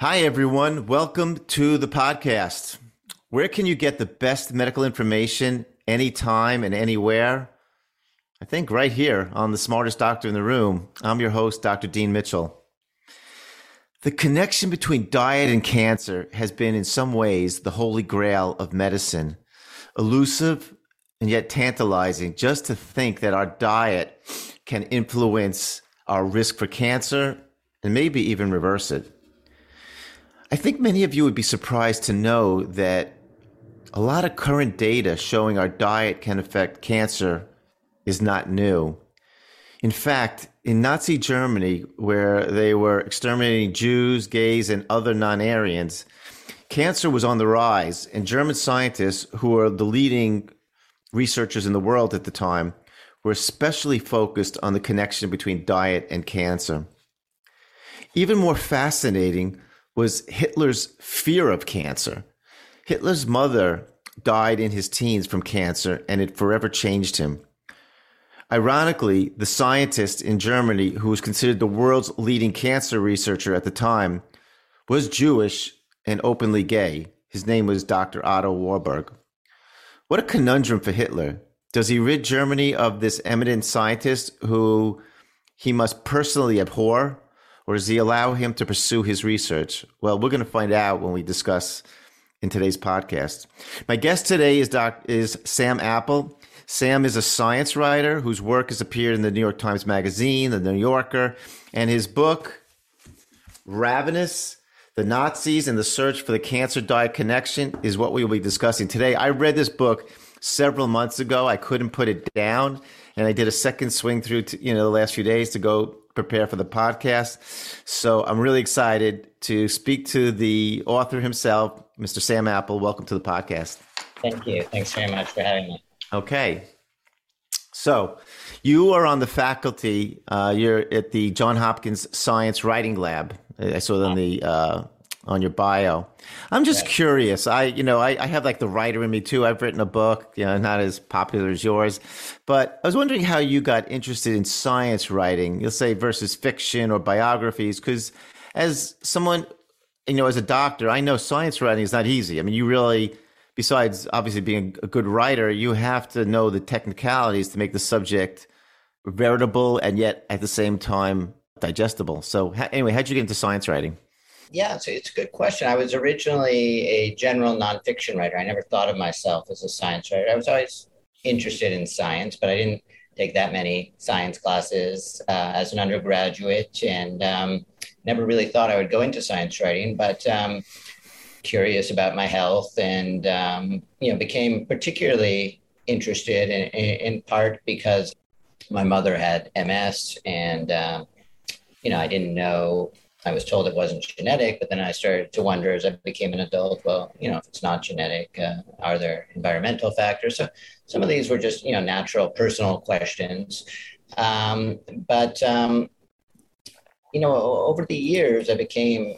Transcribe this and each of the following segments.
Hi, everyone. Welcome to the podcast. Where can you get the best medical information anytime and anywhere? I think right here on the smartest doctor in the room. I'm your host, Dr. Dean Mitchell. The connection between diet and cancer has been, in some ways, the holy grail of medicine. Elusive and yet tantalizing just to think that our diet can influence our risk for cancer and maybe even reverse it. I think many of you would be surprised to know that a lot of current data showing our diet can affect cancer is not new. In fact, in Nazi Germany, where they were exterminating Jews, gays, and other non Aryans, cancer was on the rise, and German scientists, who were the leading researchers in the world at the time, were especially focused on the connection between diet and cancer. Even more fascinating was Hitler's fear of cancer. Hitler's mother died in his teens from cancer, and it forever changed him. Ironically, the scientist in Germany who was considered the world's leading cancer researcher at the time was Jewish and openly gay. His name was Dr. Otto Warburg. What a conundrum for Hitler. Does he rid Germany of this eminent scientist who he must personally abhor? Or does he allow him to pursue his research? Well, we're going to find out when we discuss in today's podcast. My guest today is doc, is Sam Apple. Sam is a science writer whose work has appeared in the New York Times Magazine, the New Yorker, and his book, Ravenous The Nazis and the Search for the Cancer Diet Connection, is what we will be discussing today. I read this book several months ago. I couldn't put it down. And I did a second swing through, to, you know, the last few days to go prepare for the podcast. So I'm really excited to speak to the author himself, Mr. Sam Apple. Welcome to the podcast. Thank you. Thanks very much for having me. Okay. So you are on the faculty. Uh, you're at the John Hopkins Science Writing Lab. I saw them the uh, on your bio. I'm just right. curious. I, you know, I, I, have like the writer in me too. I've written a book, you know, not as popular as yours, but I was wondering how you got interested in science writing, you'll say versus fiction or biographies. Cause as someone, you know, as a doctor, I know science writing is not easy. I mean, you really, besides obviously being a good writer, you have to know the technicalities to make the subject veritable and yet at the same time digestible. So anyway, how'd you get into science writing? Yeah, it's a good question. I was originally a general nonfiction writer. I never thought of myself as a science writer. I was always interested in science, but I didn't take that many science classes uh, as an undergraduate and um, never really thought I would go into science writing, but um, curious about my health and, um, you know, became particularly interested in, in, in, part because my mother had MS and, um, you know, I didn't know I was told it wasn't genetic, but then I started to wonder as I became an adult, well, you know, if it's not genetic, uh, are there environmental factors? So some of these were just, you know, natural personal questions. Um, but, um, you know, over the years, I became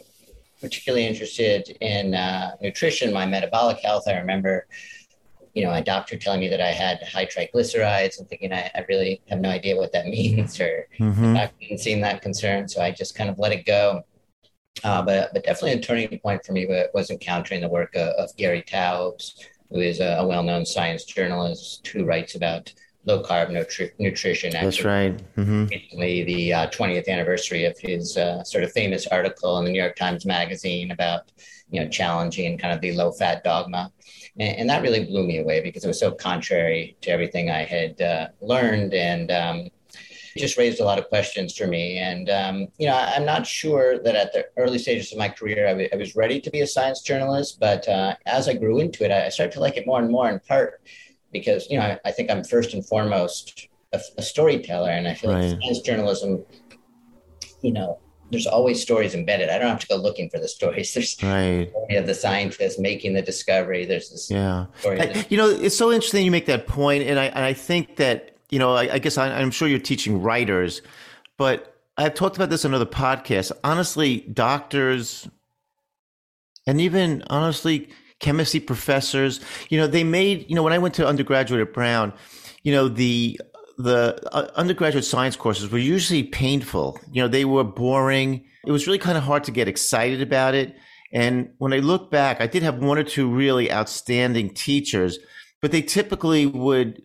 particularly interested in uh, nutrition, my metabolic health. I remember you know, my doctor telling me that I had high triglycerides and thinking I, I really have no idea what that means or mm-hmm. I didn't seem that concern. So I just kind of let it go. Uh, but, but definitely a turning point for me was encountering the work of, of Gary Taubes, who is a, a well-known science journalist who writes about low carb nutri- nutrition. That's right. Mm-hmm. Recently, the uh, 20th anniversary of his uh, sort of famous article in the New York Times Magazine about you know challenging kind of the low fat dogma and, and, that really blew me away because it was so contrary to everything i had uh, learned and um, just raised a lot of questions for me and um, you know I, am not sure that at the early stages of my career I, w- I was ready to be a science journalist but uh, as i grew into it I, started to like it more and more in part because you know I, I think i'm first and foremost a, a storyteller and i feel right. like science journalism you know there's always stories embedded. I don't have to go looking for the stories. There's right. the of the scientist making the discovery. There's this yeah. I, you know, it's so interesting you make that point, and I and I think that you know, I, I guess I, I'm sure you're teaching writers, but I've talked about this on other podcasts. Honestly, doctors, and even honestly, chemistry professors, you know, they made you know when I went to undergraduate at Brown, you know the the uh, undergraduate science courses were usually painful. You know, they were boring. it was really kind of hard to get excited about it. And when I look back, I did have one or two really outstanding teachers, but they typically would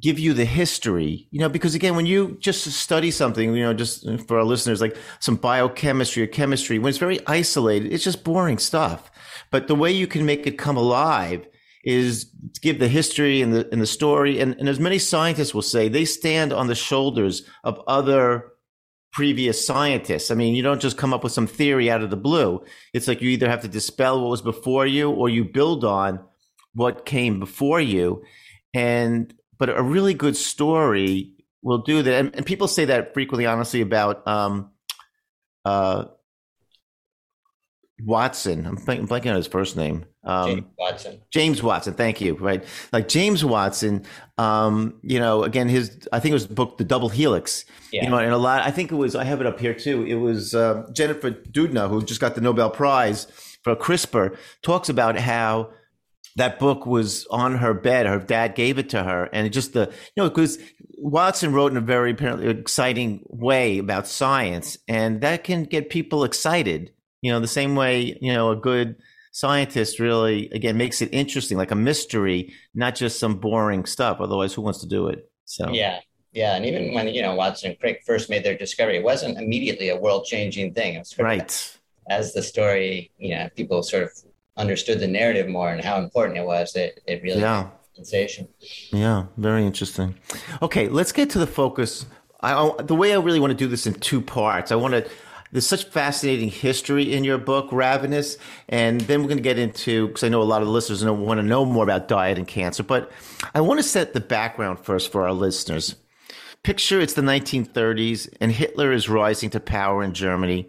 give you the history, you know, because again, when you just study something, you know, just for our listeners, like some biochemistry or chemistry, when it's very isolated, it's just boring stuff. But the way you can make it come alive is give the history and the and the story. And, and as many scientists will say, they stand on the shoulders of other previous scientists. I mean, you don't just come up with some theory out of the blue. It's like you either have to dispel what was before you or you build on what came before you. And but a really good story will do that. And, and people say that frequently, honestly, about um, uh, Watson. I'm blanking on his first name. Um, James Watson. James Watson. Thank you. Right, like James Watson. Um, you know, again, his I think it was the book, The Double Helix. Yeah. You know, and a lot. I think it was. I have it up here too. It was uh, Jennifer Doudna who just got the Nobel Prize for CRISPR. Talks about how that book was on her bed. Her dad gave it to her, and it just the you know because Watson wrote in a very apparently exciting way about science, and that can get people excited you know, the same way, you know, a good scientist really, again, makes it interesting, like a mystery, not just some boring stuff. Otherwise, who wants to do it? So, yeah. Yeah, and even when you know Watson and Crick first made their discovery, it wasn't immediately a world-changing thing. It was right as the story, you know, people sort of understood the narrative more and how important it was. That it really yeah. sensation. Yeah, very interesting. Okay, let's get to the focus. I, the way I really want to do this in two parts. I want to there's such fascinating history in your book, Ravenous. And then we're going to get into, because I know a lot of the listeners want to know more about diet and cancer, but I want to set the background first for our listeners. Picture it's the 1930s, and Hitler is rising to power in Germany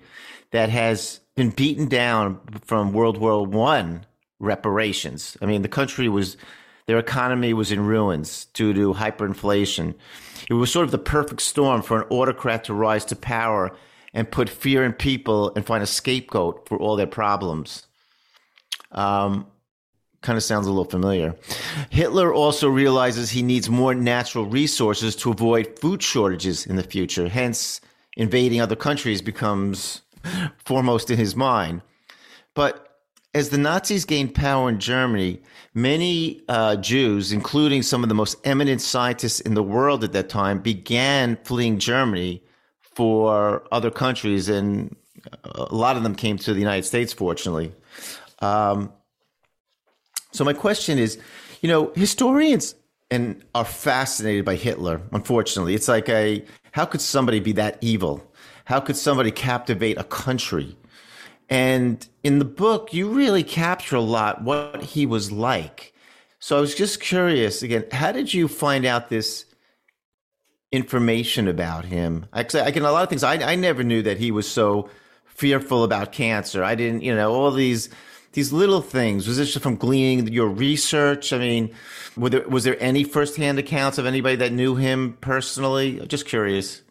that has been beaten down from World War One reparations. I mean, the country was, their economy was in ruins due to hyperinflation. It was sort of the perfect storm for an autocrat to rise to power and put fear in people and find a scapegoat for all their problems. Um, kind of sounds a little familiar. Hitler also realizes he needs more natural resources to avoid food shortages in the future. Hence, invading other countries becomes foremost in his mind. But as the Nazis gained power in Germany, many uh, Jews, including some of the most eminent scientists in the world at that time, began fleeing Germany for other countries, and a lot of them came to the United States, fortunately. Um, so my question is, you know, historians and are fascinated by Hitler. Unfortunately, it's like a how could somebody be that evil? How could somebody captivate a country? And in the book, you really capture a lot what he was like. So I was just curious again, how did you find out this information about him. I, I can a lot of things. I, I never knew that he was so fearful about cancer. I didn't, you know, all these these little things. Was this just from gleaning your research? I mean, there, was there any firsthand accounts of anybody that knew him personally? Just curious.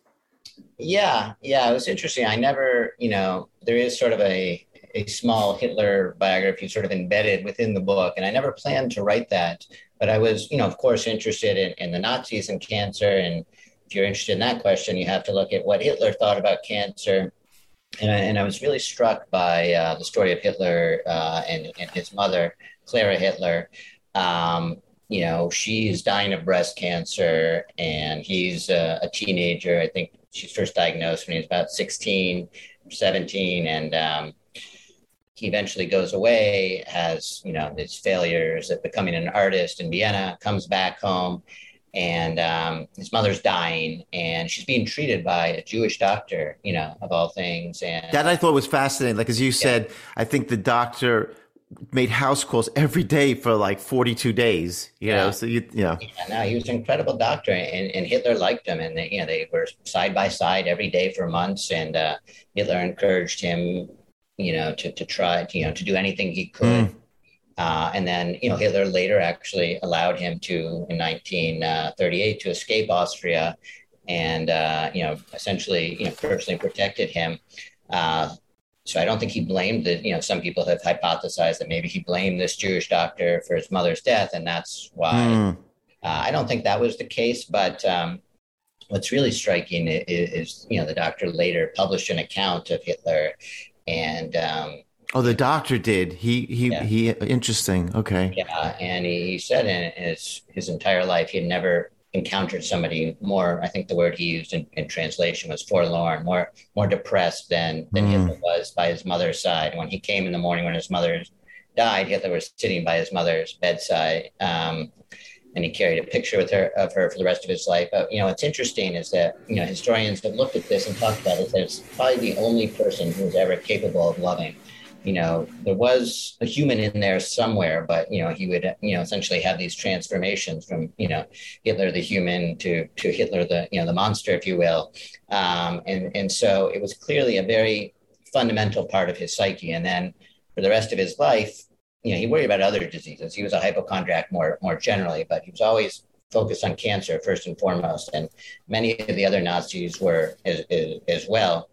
Yeah, yeah, it was interesting. I never, you know, there is sort of a a small Hitler biography sort of embedded within the book, and I never planned to write that. But I was, you know, of course, interested in, in the Nazis and cancer and if you're interested in that question, you have to look at what Hitler thought about cancer. And I, and I was really struck by uh, the story of Hitler uh, and, and his mother, Clara Hitler. Um, you know, she's dying of breast cancer, and he's a, a, teenager. I think she's first diagnosed when he was about 16, 17, and um, he eventually goes away, has, you know, his failures at becoming an artist in Vienna, comes back home, and um, his mother's dying and she's being treated by a jewish doctor you know of all things and that i thought was fascinating like as you said i think the doctor made house calls every day for like 42 days you yeah. know so you, you know. Yeah, no he was an incredible doctor and, and hitler liked him and they, you know they were side by side every day for months and uh, hitler encouraged him you know to, to try to, you know to do anything he could. Mm uh, and then, you know, Hitler later actually allowed him to, in 1938, to escape Austria, and uh, you know, essentially, you know, personally protected him. Uh, so I don't think he blamed the, you know, some people have hypothesized that maybe he blamed this Jewish doctor for his mother's death, and that's why. Mm. I don't think that was the case, but um, what's really striking is, is, you know, the doctor later published an account of Hitler and, um, Oh, the doctor did. He he yeah. he. Interesting. Okay. Yeah, and he said in his his entire life he had never encountered somebody more. I think the word he used in, in translation was forlorn, more more depressed than than mm. Hitler was by his mother's side. When he came in the morning when his mother died, Hitler was sitting by his mother's bedside. Um, and he carried a picture with her of her for the rest of his life. But you know, what's interesting is that you know historians have looked at this and talked about it. That it's probably the only person who was ever capable of loving. You know, there was a human in there somewhere, but you know, he would you know essentially have these transformations from you know Hitler the human to to Hitler the you know the monster, if you will. Um, and and so it was clearly a very fundamental part of his psyche. And then for the rest of his life, you know, he worried about other diseases. He was a hypochondriac more more generally, but he was always focused on cancer first and foremost. And many of the other Nazis were as, as, as well,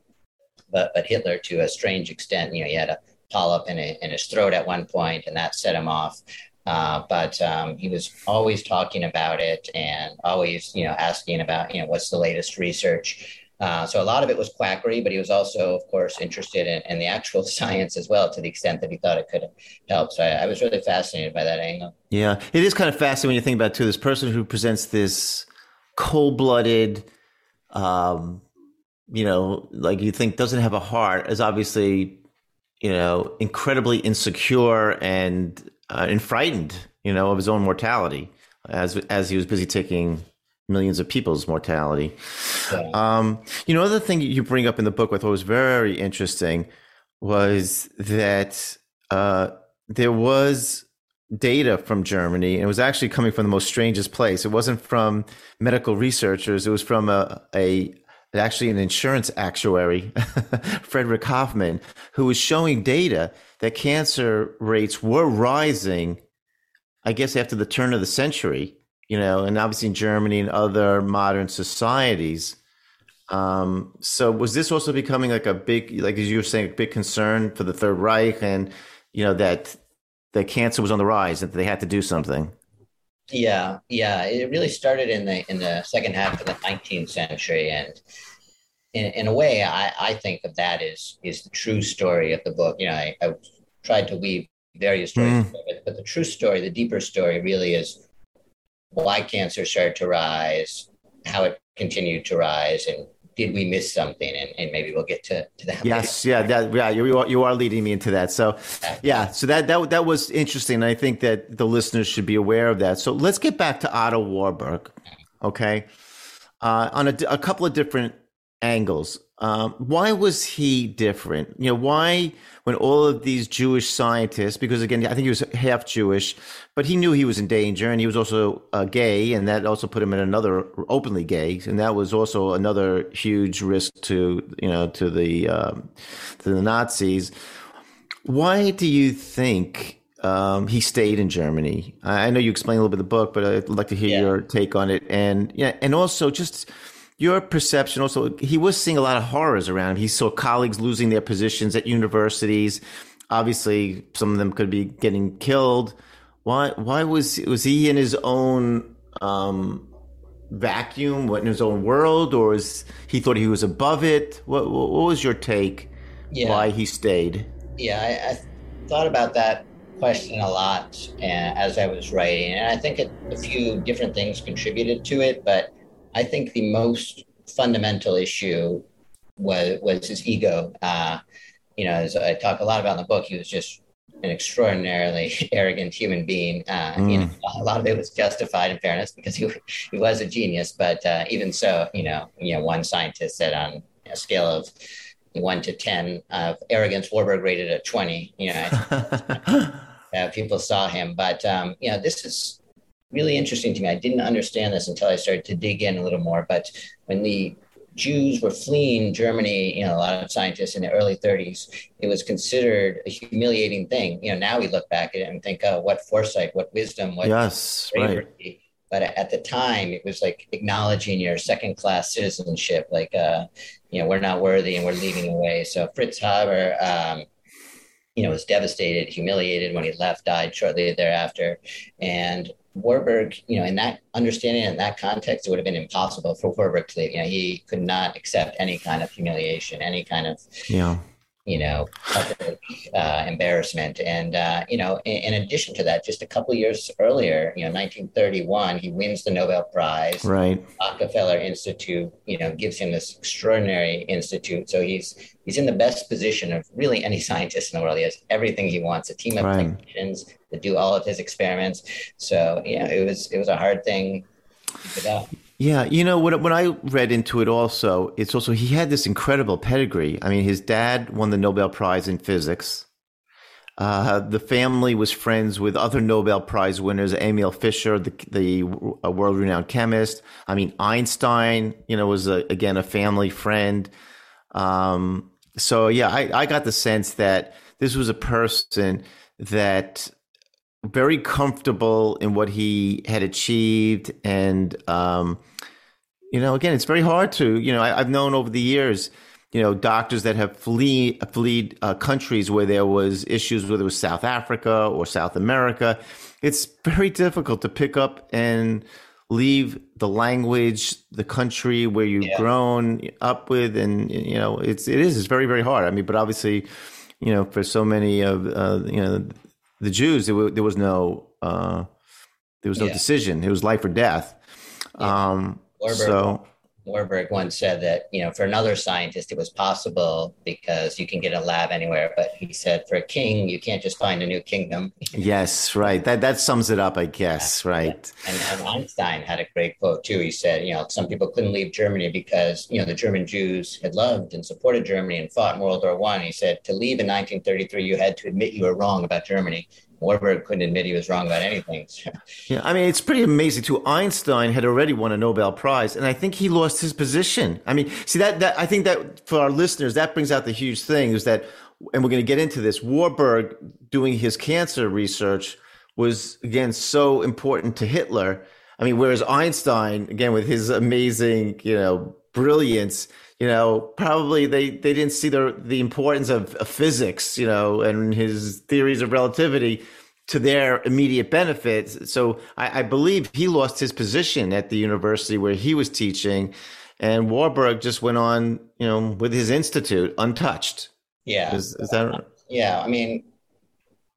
but but Hitler to a strange extent. You know, he had a polyp in, a, in his throat at one point, and that set him off. Uh, but um, he was always talking about it and always, you know, asking about, you know, what's the latest research. Uh, so a lot of it was quackery, but he was also, of course, interested in, in, the actual science as well, to the extent that he thought it could help. So I, I, was really fascinated by that angle. Yeah, it is kind of fascinating when you think about it, too. This person who presents this cold-blooded, um, you know, like you think doesn't have a heart, is obviously, you know, incredibly insecure and uh, and frightened, you know, of his own mortality as as he was busy taking millions of people's mortality. Yeah. Um, you know, other thing you bring up in the book, I thought was very interesting, was that uh, there was data from Germany, and it was actually coming from the most strangest place. It wasn't from medical researchers; it was from a, a actually an insurance actuary, Frederick Hoffman, who was showing data that cancer rates were rising. I guess after the turn of the century, you know, and obviously in Germany and other modern societies. Um, so was this also becoming like a big, like as you were saying, a big concern for the Third Reich, and you know that that cancer was on the rise, that they had to do something. Yeah, yeah, it really started in the in the second half of the 19th century, and in, in a way, I, I think of that is is the true story of the book. You know, I, I tried to weave various stories, mm. but, but the true story, the deeper story, really is why cancer started to rise, how it continued to rise, and did we miss something? And, and maybe we'll get to, to that. Yes, later. yeah, that, yeah, you are, you are leading me into that. So, yeah, so that that that was interesting. And I think that the listeners should be aware of that. So let's get back to Otto Warburg, okay? Uh, on a, a couple of different angles. Um, why was he different? You know, why when all of these Jewish scientists, because again, I think he was half Jewish, but he knew he was in danger, and he was also uh, gay, and that also put him in another openly gay, and that was also another huge risk to you know to the um, to the Nazis. Why do you think um, he stayed in Germany? I know you explained a little bit of the book, but I'd like to hear yeah. your take on it, and yeah, and also just your perception also he was seeing a lot of horrors around. Him. he saw colleagues losing their positions at universities. Obviously some of them could be getting killed. Why why was was he in his own um, vacuum what in his own world or was he thought he was above it? What what was your take? Yeah. why he stayed? Yeah I, I thought about that question a lot as i was writing and i think a few different things contributed to it but I think the most fundamental issue was was his ego. Uh, you know, as I talk a lot about in the book, he was just an extraordinarily arrogant human being. Uh, mm. You know, a lot of it was justified in fairness because he he was a genius. But uh, even so, you know, you know, one scientist said on a scale of one to ten of arrogance, Warburg rated at twenty. You know, uh, people saw him, but um, you know, this is really interesting to me. I didn't understand this until I started to dig in a little more. But when the Jews were fleeing Germany, you know, a lot of scientists in the early 30s, it was considered a humiliating thing. You know, now we look back at it and think, oh, what foresight, what wisdom, what yes, bravery. Right. But at the time, it was like acknowledging your second class citizenship, like, uh, you know, we're not worthy and we're leaving away. So Fritz Haber, um, you know, was devastated, humiliated when he left, died shortly thereafter. And Warburg, you know, in that understanding, in that context, it would have been impossible for Warburg to leave. You know, he could not accept any kind of humiliation, any kind of yeah you know, public uh, embarrassment. And, uh, you know, in, in, addition to that, just a couple years earlier, you know, 1931, he wins the Nobel Prize. Right. Rockefeller Institute, you know, gives him this extraordinary institute. So he's he's in the best position of really any scientist in the world. He has everything he wants, a team of right. technicians to do all of his experiments. So, you know, it was it was a hard thing to yeah, you know when when I read into it, also it's also he had this incredible pedigree. I mean, his dad won the Nobel Prize in physics. Uh, the family was friends with other Nobel Prize winners, Emil Fischer, the, the world-renowned chemist. I mean, Einstein, you know, was a, again a family friend. Um, so yeah, I, I got the sense that this was a person that very comfortable in what he had achieved. And um, you know again it's very hard to you know I, have known over the years you know doctors that have flee fled uh, countries where there was issues whether it was south africa or south america. It's very difficult to pick up and leave the language the country where you've yeah. grown up with. And you know it's it is it's very very hard. I mean but obviously you know for so many of uh, you know the Jews, there, there was no uh, there was no yeah. decision. It was life or death. Yeah. Um, so Warburg once said that you know for another scientist it was possible because you can get a lab anywhere, but he said for a king you can't just find a new kingdom. yes, right. That that sums it up, I guess. Yeah. Right. And, and Einstein had a great quote too. He said, you know, some people couldn't leave Germany because you know the German Jews had loved and supported Germany and fought in World War One. He said to leave in 1933 you had to admit you were wrong about Germany. Warburg couldn't admit he was wrong about anything. yeah, I mean, it's pretty amazing too. Einstein had already won a Nobel Prize, and I think he lost his position. I mean, see that that I think that for our listeners, that brings out the huge thing is that, and we're going to get into this. Warburg doing his cancer research was again so important to Hitler. I mean, whereas Einstein, again, with his amazing, you know, brilliance, you know, probably they, they didn't see the the importance of, of physics, you know, and his theories of relativity to their immediate benefits. So I, I, believe he lost his position at the university where he was teaching, and Warburg just went on, you know, with his institute untouched. Yeah, is, is that? Right? Yeah, I mean,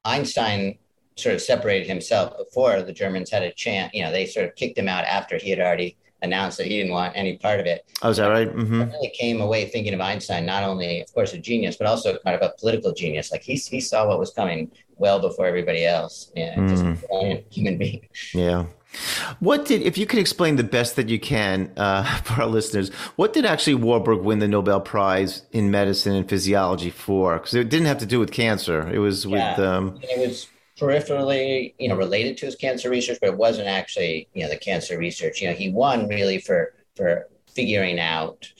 Einstein sort of separated himself before the Germans had a chance. You know, they sort of kicked him out after he had already announced that he didn't want any part of it. Oh, is that right? Mm-hmm. I really came away thinking of Einstein not only, of course, a genius, but also kind of a political genius. Like he he saw what was coming well before everybody else. Yeah, mm. just a brilliant human being. Yeah. What did, if you could explain the best that you can uh, for our listeners, what did actually Warburg win the Nobel Prize in medicine and physiology for? Because it didn't have to do with cancer. It was yeah. with. Um, it was peripherally, you know, related to his cancer research, but it wasn't actually, you know, the cancer research. You know, he won really for for figuring out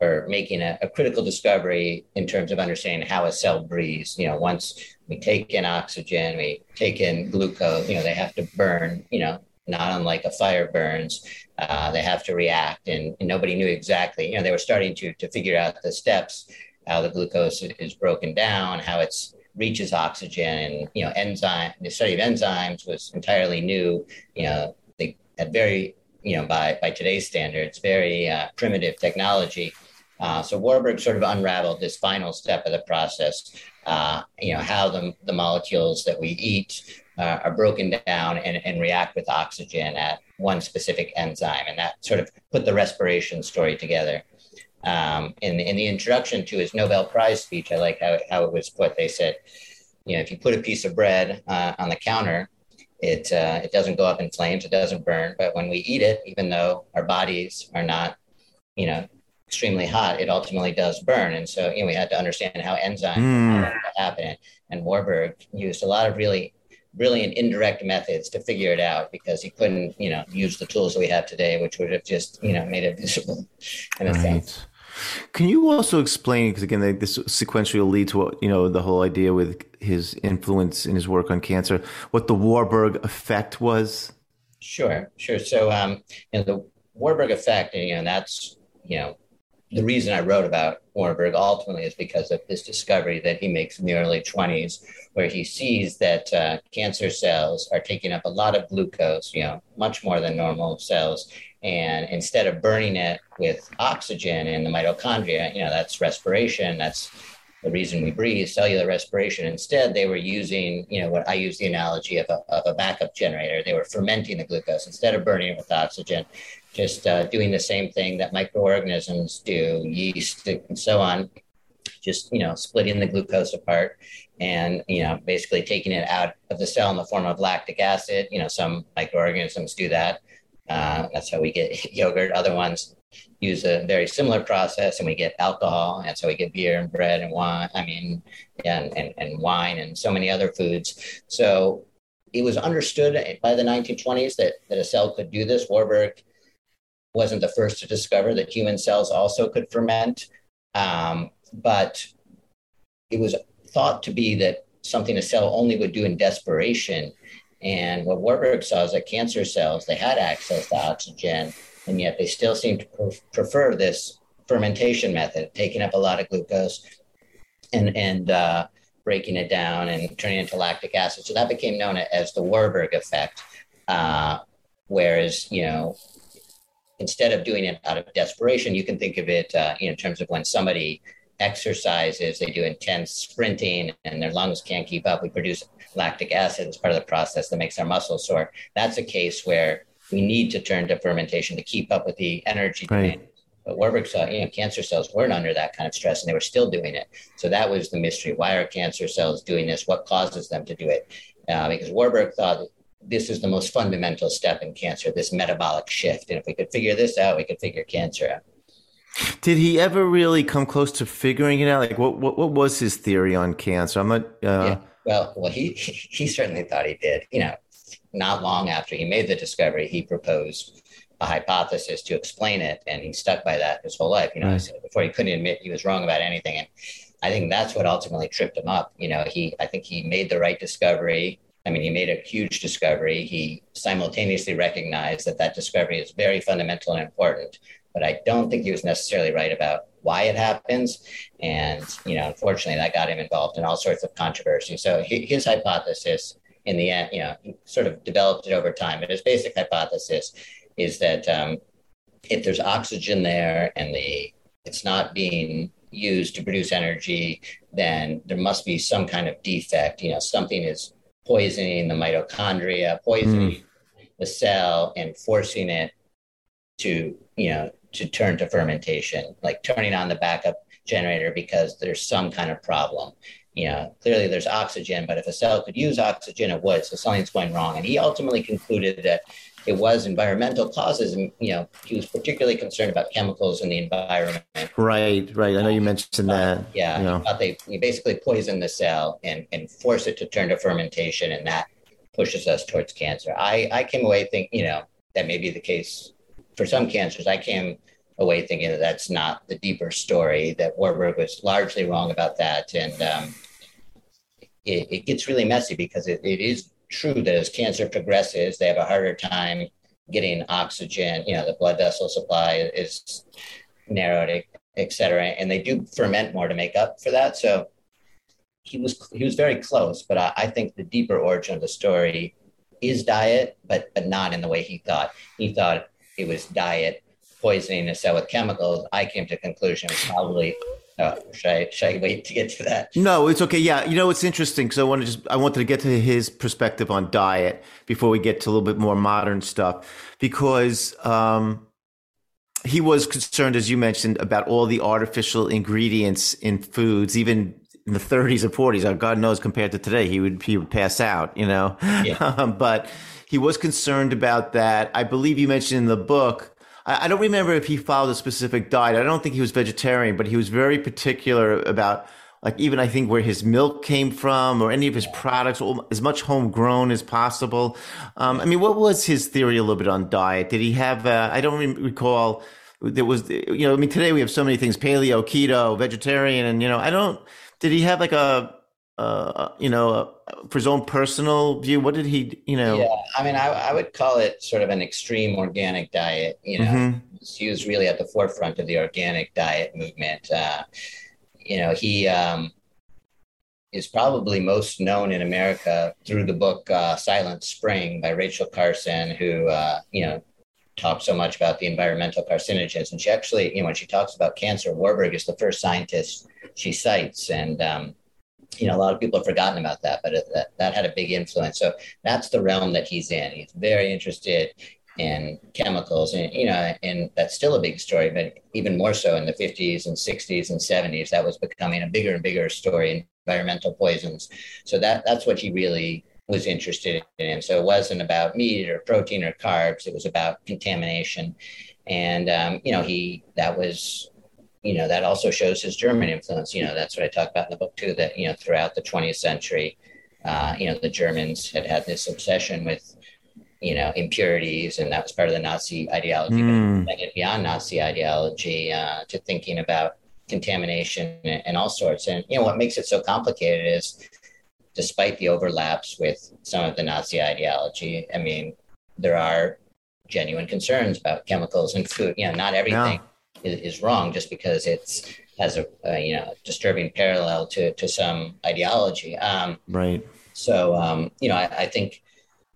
or making a, a, critical discovery in terms of understanding how a cell breathes. You know, once we take in oxygen, we take in glucose, you know, they have to burn, you know, not unlike a fire burns. Uh, they have to react, and, and, nobody knew exactly. You know, they were starting to to figure out the steps, how the glucose is broken down, how it's reaches oxygen and you know enzyme the study of enzymes was entirely new. You know they had very you know by by today's standards very uh, primitive technology. Uh, so warburg sort of unraveled this final step of the process. Uh, you know how the, the molecules that we eat uh, are broken down and, and react with oxygen at one specific enzyme. And that sort of put the respiration story together um, in, in the introduction to his Nobel Prize speech, I like how, how it was put. They said, you know, if you put a piece of bread uh, on the counter, it, uh, it doesn't go up in flames, it doesn't burn. But when we eat it, even though our bodies are not, you know, extremely hot, it ultimately does burn. And so, you know, we had to understand how enzymes mm. happen. And Warburg used a lot of really brilliant indirect methods to figure it out because he couldn't, you know, use the tools that we have today, which would have just, you know, made it visible in a right. sense. Can you also explain, because again, this sequentially will lead to what, you know, the whole idea with his influence in his work on cancer, what the Warburg effect was? Sure, sure. So, um, you know, the Warburg effect, you know, that's, you know, the reason I wrote about Warburg ultimately is because of this discovery that he makes in the early 20s, where he sees that uh, cancer cells are taking up a lot of glucose, you know, much more than normal cells. And instead of burning it with oxygen in the mitochondria, you know, that's respiration, that's the reason we breathe, cellular respiration. Instead, they were using, you know, what I use the analogy of a, of a backup generator. They were fermenting the glucose instead of burning it with oxygen just uh, doing the same thing that microorganisms do, yeast and so on, just, you know, splitting the glucose apart and, you know, basically taking it out of the cell in the form of lactic acid. You know, some microorganisms do that. Uh, that's how we get yogurt. Other ones use a very similar process and we get alcohol. And so we get beer and bread and wine, I mean, and, and, and wine and so many other foods. So it was understood by the 1920s that, that a cell could do this. Warburg wasn't the first to discover that human cells also could ferment, um, but it was thought to be that something a cell only would do in desperation. And what Warburg saw is that cancer cells, they had access to oxygen, and yet they still seemed to prefer this fermentation method, taking up a lot of glucose and, and uh, breaking it down and turning it into lactic acid. So that became known as the Warburg effect. Uh, whereas, you know, instead of doing it out of desperation, you can think of it uh, in terms of when somebody exercises, they do intense sprinting and their lungs can't keep up. We produce lactic acid as part of the process that makes our muscles sore. That's a case where we need to turn to fermentation to keep up with the energy right. demand. But Warburg saw, you know, cancer cells weren't under that kind of stress and they were still doing it. So that was the mystery. Why are cancer cells doing this? What causes them to do it? Uh, because Warburg thought this is the most fundamental step in cancer, this metabolic shift. And if we could figure this out, we could figure cancer out. Did he ever really come close to figuring it out? Like, what what, what was his theory on cancer? I'm not. Uh... Yeah. Well, well, he he certainly thought he did. You know, not long after he made the discovery, he proposed a hypothesis to explain it, and he stuck by that his whole life. You know, right. before he couldn't admit he was wrong about anything, and I think that's what ultimately tripped him up. You know, he I think he made the right discovery I mean, he made a huge discovery. He simultaneously recognized that that discovery is very fundamental and important, but I don't think he was necessarily right about why it happens. And, you know, unfortunately, that got him involved in all sorts of controversy. So his hypothesis in the end, you know, sort of developed it over time, but his basic hypothesis is that um, if there's oxygen there and the it's not being used to produce energy, then there must be some kind of defect. You know, something is poisoning the mitochondria, poisoning mm. the cell, and forcing it to, you know, to turn to fermentation, like turning on the backup generator because there's some kind of problem. You know, clearly there's oxygen, but if a cell could use oxygen, it would. So something's going wrong. And he ultimately concluded that it was environmental causes. And, you know, he was particularly concerned about chemicals in the environment. Right, right. I know you mentioned that. Uh, yeah. You know. they you basically poison the cell and, and force it to turn to fermentation, and that pushes us towards cancer. I, I came away thinking, you know, that may be the case for some cancers. I came away thinking that that's not the deeper story, that Warburg was largely wrong about that. And um, it, it gets really messy because it, it is true that as cancer progresses, they have a harder time getting oxygen. You know, the blood vessel supply is narrowed, et cetera, and they do ferment more to make up for that. So he was he was very close, but I, I think the deeper origin of the story is diet, but but not in the way he thought. He thought it was diet poisoning a cell with chemicals. I came to conclusion it was probably uh, should I should I wait to get to that? No, it's okay. Yeah, you know it's interesting because I want to just I wanted to get to his perspective on diet before we get to a little bit more modern stuff because um, he was concerned, as you mentioned, about all the artificial ingredients in foods, even in the 30s and 40s. God knows, compared to today, he would he would pass out. You know, yeah. um, but he was concerned about that. I believe you mentioned in the book I, don't remember if he followed a specific diet. I don't think he was vegetarian, but he was very particular about like even I think where his milk came from or any of his products, as much homegrown as possible. Um, I mean, what was his theory a little bit on diet? Did he have? Uh, I don't recall. There was, you know, I mean, today we have so many things: paleo, keto, vegetarian, and you know, I don't. Did he have like a uh, you know, uh, for his own personal view? What did he, you know? Yeah, I mean, I, I would call it sort of an extreme organic diet. You know, mm-hmm. he was really at the forefront of the organic diet movement. Uh, you know, he um, is probably most known in America through the book uh, Silent Spring by Rachel Carson, who, uh, you know, talked so much about the environmental carcinogens. And she actually, you know, when she talks about cancer, Warburg is the first scientist she cites. And, um, you know, a lot of people have forgotten about that, but that, that had a big influence. So that's the realm that he's in. He's very interested in chemicals, and you know, and that's still a big story. But even more so in the 50s and 60s and 70s, that was becoming a bigger and bigger story. Environmental poisons. So that that's what he really was interested in. So it wasn't about meat or protein or carbs. It was about contamination, and um, you know, he that was you know, that also shows his German influence. You know, that's what I talk about in the book too. That you know, throughout the 20th century, uh, you know, the Germans had had this obsession with, you know, impurities, and that was part of the Nazi ideology. Mm. But beyond Nazi ideology uh, to thinking about contamination and, and all sorts. And you know, what makes it so complicated is, despite the overlaps with some of the Nazi ideology, I mean, there are genuine concerns about chemicals and food. You know, not everything. Yeah is, is wrong just because it's has a, a, you know disturbing parallel to to some ideology. Um, right. So um, you know, I, I, think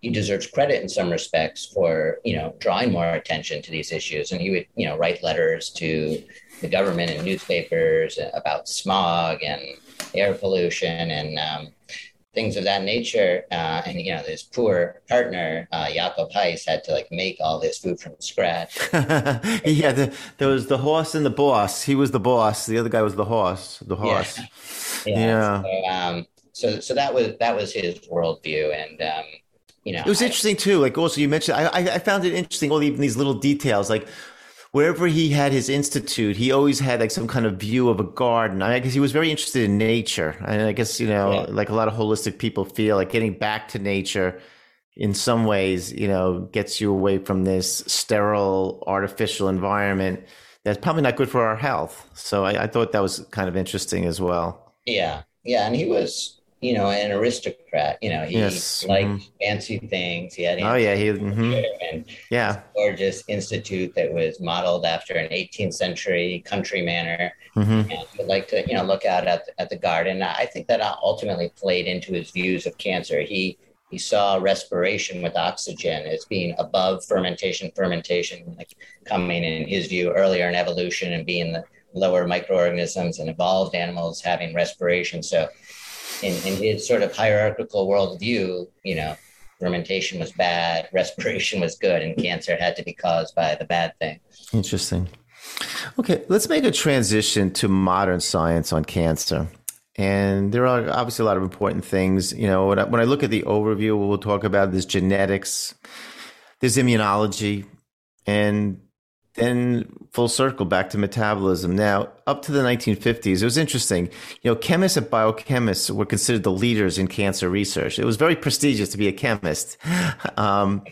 he deserves credit in some respects for you know drawing more attention to these issues, and he would you know write letters to the government and newspapers about smog and air pollution and um, things of that nature. Uh, and you know, this poor partner, uh, Jakob Heiss, had to like make all this food from scratch. yeah, the, there was the horse and the boss. He was the boss. The other guy was the horse. The horse. Yeah. Yeah. yeah. So, um, so, so that was that was his worldview, and um, you know, it was I, interesting too. Like also, you mentioned, I, I found it interesting. All even these little details, like wherever he had his institute, he always had like some kind of view of a garden. I guess he was very interested in nature. And I guess, you know, yeah. like a lot of holistic people feel like getting back to nature in some ways, you know, gets you away from this sterile, artificial environment that's probably not good for our health. So I, I thought that was kind of interesting as well. Yeah. Yeah. And he was, you know, an aristocrat. You know, he yes. liked mm-hmm. fancy things. He had oh yeah, he mm-hmm. and yeah, gorgeous institute that was modeled after an 18th century country manor. Mm-hmm. And would like to you know look out at at the garden. I think that ultimately played into his views of cancer. He he saw respiration with oxygen as being above fermentation. Fermentation like coming in his view earlier in evolution and being the lower microorganisms and evolved animals having respiration. So in, in his sort of hierarchical worldview, you know, fermentation was bad, respiration was good, and cancer had to be caused by the bad thing. Interesting. Okay, let's make a transition to modern science on cancer. And there are obviously a lot of important things. You know, when I, when I look at the overview, we'll talk about this genetics, there's immunology, and then full circle back to metabolism. Now, up to the 1950s, it was interesting. You know, chemists and biochemists were considered the leaders in cancer research. It was very prestigious to be a chemist. Um,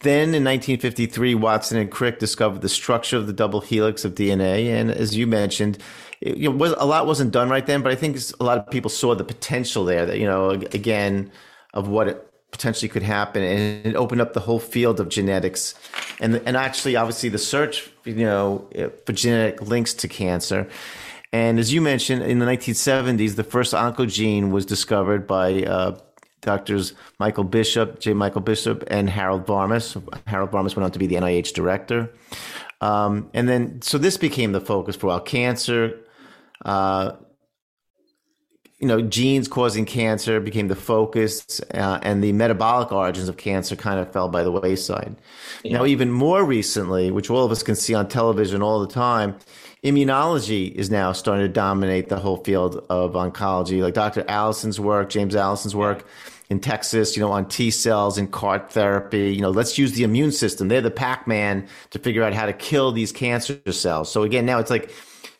then in 1953, Watson and Crick discovered the structure of the double helix of DNA. And as you mentioned, it, you know, was, a lot wasn't done right then, but I think a lot of people saw the potential there that, you know, again, of what it potentially could happen, and it opened up the whole field of genetics, and and actually, obviously, the search you know for genetic links to cancer. And as you mentioned, in the 1970s, the first oncogene was discovered by uh, doctors Michael Bishop, J. Michael Bishop, and Harold Varmus. Harold Varmus went on to be the NIH director. Um, and then, so this became the focus for while. Cancer, uh, you know, genes causing cancer became the focus, uh, and the metabolic origins of cancer kind of fell by the wayside. Yeah. Now, even more recently, which all of us can see on television all the time, immunology is now starting to dominate the whole field of oncology. Like Dr. Allison's work, James Allison's work in Texas, you know, on T cells and CAR therapy. You know, let's use the immune system. They're the Pac Man to figure out how to kill these cancer cells. So again, now it's like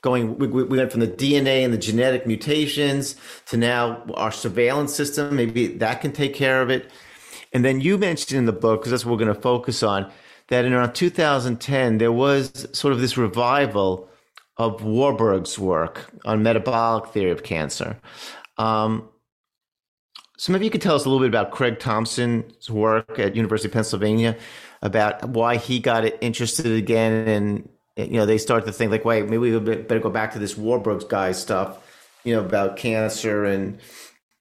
going we, we went from the dna and the genetic mutations to now our surveillance system. Maybe that can take care of it. And then you mentioned in the book because that's what we're going to focus on that in around 2010 there was sort of this revival of warburg's work on metabolic theory of cancer. Um, So maybe you could tell us a little bit about Craig Thompson's work at University of Pennsylvania, about why he got interested again, and you know they start to think like, wait, maybe we better go back to this Warburg's guy stuff, you know, about cancer and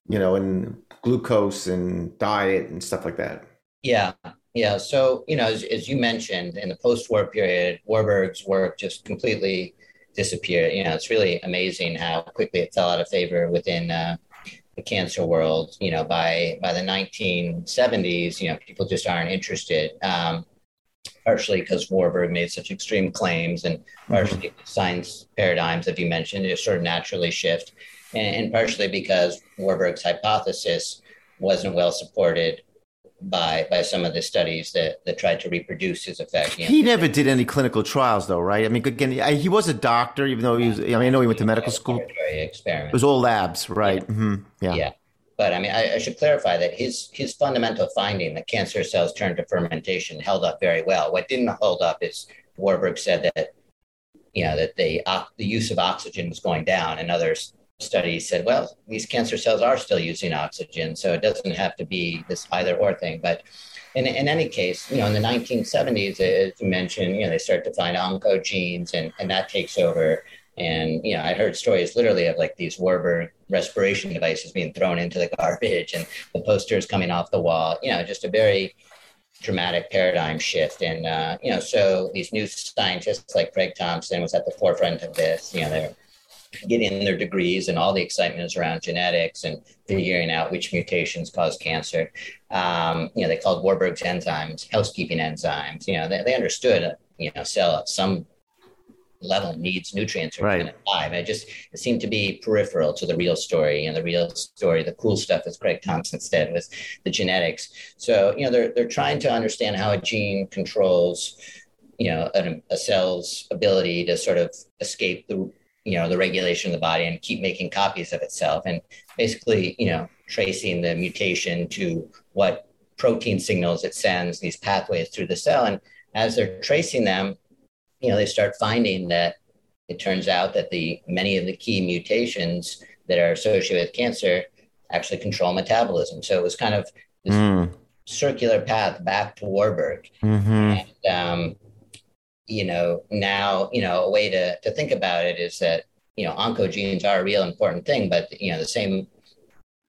you know and glucose and diet and stuff like that. Yeah, yeah. So you know, as, as you mentioned, in the post-war period, Warburg's work just completely disappeared. You know, it's really amazing how quickly it fell out of favor within. Uh, the cancer world, you know, by by the 1970s, you know, people just aren't interested. Um, partially because Warburg made such extreme claims, and mm-hmm. partially mm-hmm. science paradigms, as you mentioned, just sort of naturally shift, and, and partially because Warburg's hypothesis wasn't well supported by by some of the studies that that tried to reproduce his effect. He never did any clinical trials, though, right? I mean, again, he was a doctor, even though he was. I mean, I know he went to medical school. Experiment. It was all labs, right? Yeah. Mm-hmm. yeah. yeah. But I mean, I, I, should clarify that his his fundamental finding that cancer cells turn to fermentation held up very well. What didn't hold up is Warburg said that you know that the uh, the use of oxygen was going down, and others studies said, well, these cancer cells are still using oxygen, so it doesn't have to be this either or thing. But in, in any case, you know, in the 1970s, as you mentioned, you know, they start to find oncogenes and, and that takes over. And, you know, I heard stories literally of like these Warburg respiration devices being thrown into the garbage and the posters coming off the wall, you know, just a very dramatic paradigm shift. And, uh, you know, so these new scientists like Craig Thompson was at the forefront of this, you know, they're getting their degrees and all the excitement is around genetics and figuring out which mutations cause cancer. Um, you know, they called Warburg's enzymes housekeeping enzymes. You know, they, they understood, you know, cell some level needs nutrients or right. going to die. But it just it seemed to be peripheral to the real story. And the real story, the cool stuff, as Craig Thompson said, was the genetics. So, you know, they're, they're trying to understand how a gene controls you know a, a, cell's ability to sort of escape the you know the regulation of the body and keep making copies of itself and basically you know tracing the mutation to what protein signals it sends these pathways through the cell and as they're tracing them you know they start finding that it turns out that the many of the key mutations that are associated with cancer actually control metabolism so it was kind of this mm. circular path back to warburg mm-hmm. and um, you know, now, you know, a way to, to think about it is that, you know, oncogenes are a real important thing, but, you know, the same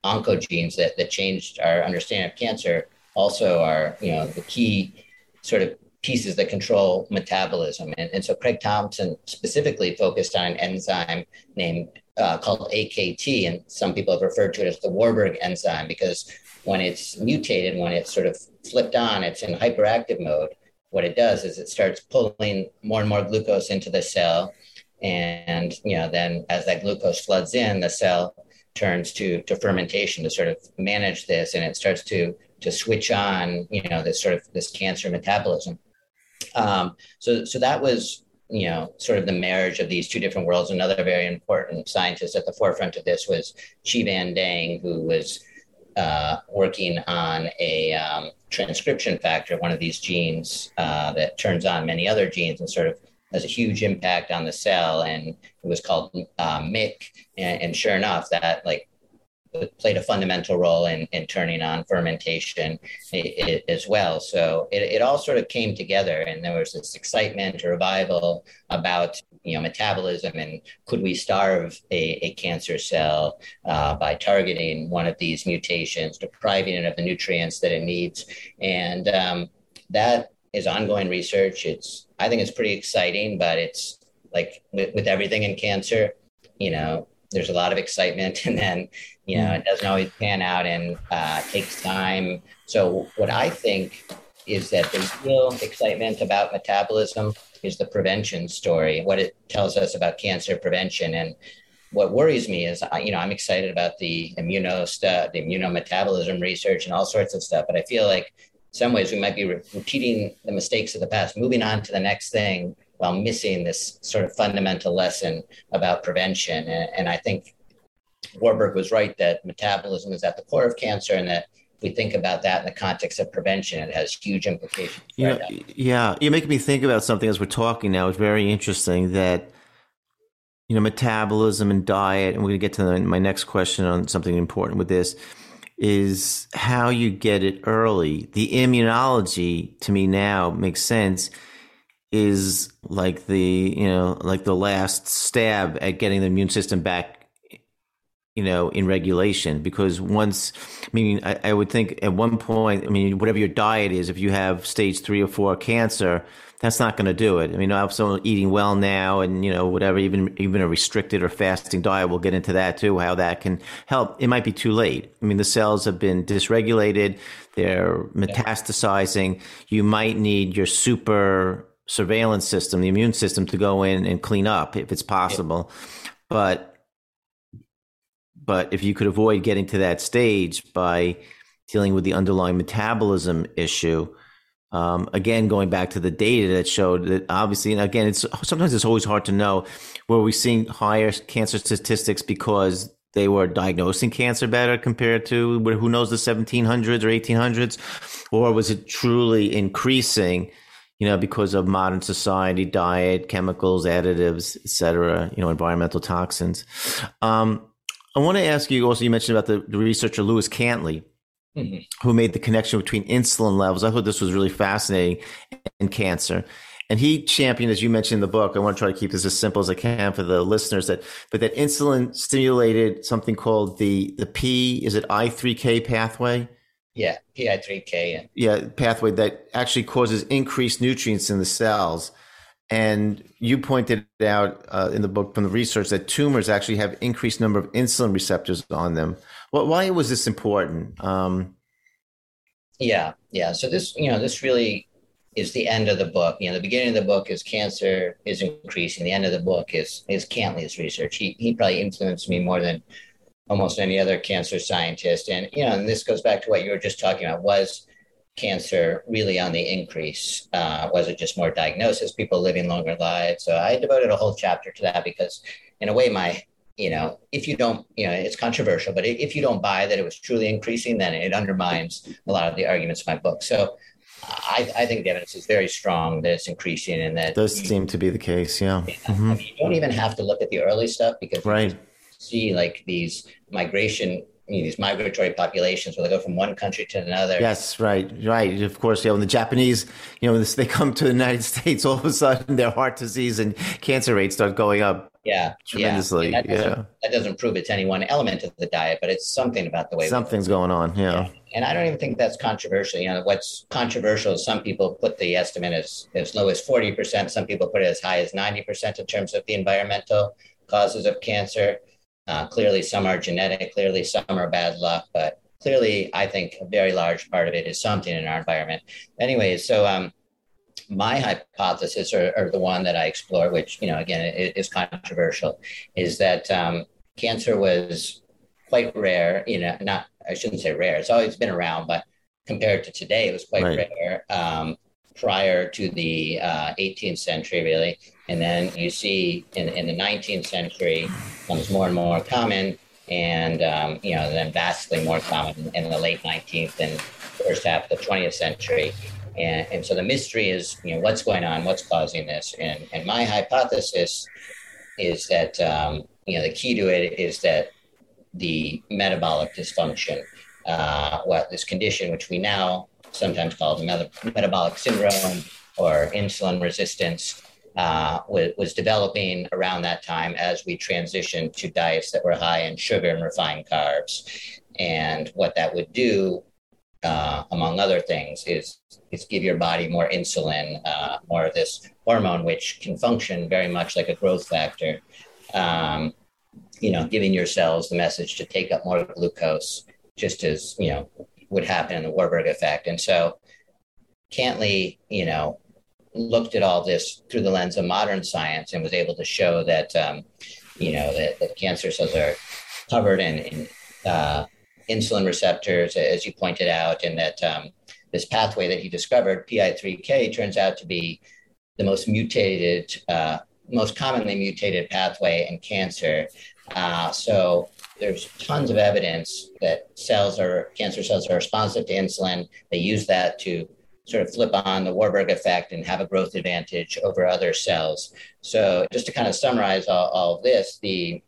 oncogenes that, that changed our understanding of cancer also are, you know, the key sort of pieces that control metabolism. And, and so Craig Thompson specifically focused on an enzyme named uh, called AKT, and some people have referred to it as the Warburg enzyme because when it's mutated, when it's sort of flipped on, it's in hyperactive mode what it does is it starts pulling more and more glucose into the cell. And, you know, then as that glucose floods in, the cell turns to, to fermentation to sort of manage this and it starts to, to switch on, you know, this sort of this cancer metabolism. Um, so, so that was, you know, sort of the marriage of these two different worlds. Another very important scientist at the forefront of this was Chi Van Dang, who was uh, working on a um, transcription factor, one of these genes uh, that turns on many other genes and sort of has a huge impact on the cell. And it was called uh. And, and, sure enough, that like played a fundamental role in, in turning on fermentation as well. So it, it all sort of came together, and there was this excitement, a revival about you know metabolism and could we starve a, a cancer cell uh, by targeting one of these mutations, depriving it of the nutrients that it needs, and um, that is ongoing research. It's I think it's pretty exciting, but it's like with, with everything in cancer, you know, there's a lot of excitement and then you know it doesn't always pan out and uh, takes time. So what i think is that the real excitement about metabolism is the prevention story what it tells us about cancer prevention. And what worries me is you know i'm excited about the immuno stuff the immunometabolism research and all sorts of stuff but i feel like some ways we might be re- repeating the mistakes of the past. Moving on to the next thing while missing this sort of fundamental lesson about prevention. And, and I think Warburg was right that metabolism is at the core of cancer and that if we think about that in the context of prevention, it has huge implications. You know, yeah, you're making me think about something as we're talking now. It's very interesting that you know metabolism and diet, and we're going to get to the, my next question on something important with this. is how you get it early. The immunology to me now makes sense is like the you know like the last stab at getting the immune system back you know in regulation because once i mean I, I, would think at one point i mean whatever your diet is if you have stage three or four cancer that's not going to do it. I mean, I have someone eating well now, and you know, whatever, even even a restricted or fasting diet. We'll get into that too. How that can help. It might be too late. I mean, the cells have been dysregulated; they're metastasizing. You might need your super surveillance system, the immune system, to go in and clean up if it's possible. But but if you could avoid getting to that stage by dealing with the underlying metabolism issue um, again, going back to the data that showed that obviously, and again, it's sometimes it's always hard to know where we're seeing higher cancer statistics because they were diagnosing cancer better compared to who knows the 1700s or 1800s, or was it truly increasing? You know, because of modern society, diet, chemicals, additives, et cetera, you know, environmental toxins. Um, I want to ask you also, you mentioned about the, the researcher Lewis Cantley, mm-hmm. who made the connection between insulin levels. I thought this was really fascinating in cancer. And he championed, as you mentioned in the book, I want to try to keep this as simple as I can for the listeners that, but that insulin stimulated something called the, the P, is it I3K pathway? Yeah, PI3K. Yeah. yeah, pathway that actually causes increased nutrients in the cells. And you pointed out uh, in the book from the research that tumors actually have increased number of insulin receptors on them. Well, why was this important? Um, yeah, yeah. So this, you know, this really is the end of the book. You know, the beginning of the book is cancer is increasing. The end of the book is is Cantley's research. He he probably influenced me more than almost any other cancer scientist. And you know, and this goes back to what you were just talking about. Was cancer really on the increase? Uh, was it just more diagnosis, people living longer lives? So I devoted a whole chapter to that because, in a way, my you know, if you don't, you know, it's controversial, but if you don't buy that it was truly increasing, then it undermines a lot of the arguments of my book. So I, I think the evidence is very strong that it's increasing and that does seem to be the case. Yeah. yeah mm-hmm. I mean, you don't even have to look at the early stuff because right. see like these migration you know, these migratory populations where they go from one country to another. Yes, right, right. Of course, yeah. When the Japanese, you know, they come to the United States, all of a sudden their heart disease and cancer rates start going up. Yeah, tremendously. Yeah, that yeah. That doesn't prove it's any one element of the diet, but it's something about the way something's going on. Yeah. yeah. And I don't even think that's controversial. You know, what's controversial is some people put the estimate as as low as forty percent. Some people put it as high as ninety percent in terms of the environmental causes of cancer. Uh, clearly, some are genetic, clearly, some are bad luck, but clearly, I think a very large part of it is something in our environment. Anyways, so um, my hypothesis, or, or, the one that I explore, which, you know, again, is controversial, is that um, cancer was quite rare, you know, not, I shouldn't say rare, it's always been around, but compared to today, it was quite right. rare. Um, prior to the uh, 18th century, really. And then you see in, in the 19th century becomes more and more common, and um, you know then vastly more common in the late 19th and first half of the 20th century. And, and so the mystery is, you know, what's going on, what's causing this, and and my hypothesis is that um, you know the key to it is that the metabolic dysfunction, uh, what this condition which we now sometimes called metabolic syndrome or insulin resistance, uh, was, was, developing around that time as we transitioned to diets that were high in sugar and refined carbs. And what that would do, uh, among other things, is, is give your body more insulin, uh, more of this hormone, which can function very much like a growth factor. Um, you know, giving your cells the message to take up more glucose, just as you know would happen in the Warburg effect. And so Cantley, you know, looked at all this through the lens of modern science and was able to show that, um, you know, that, that, cancer cells are covered in, in uh, insulin receptors, as you pointed out, and that um, this pathway that he discovered, PI3K, turns out to be the most mutated, uh, most commonly mutated pathway in cancer. Uh, so there's tons of evidence that cells are cancer cells are responsive to insulin. They use that to sort of flip on the Warburg effect and have a growth advantage over other cells. So just to kind of summarize all, all of this, the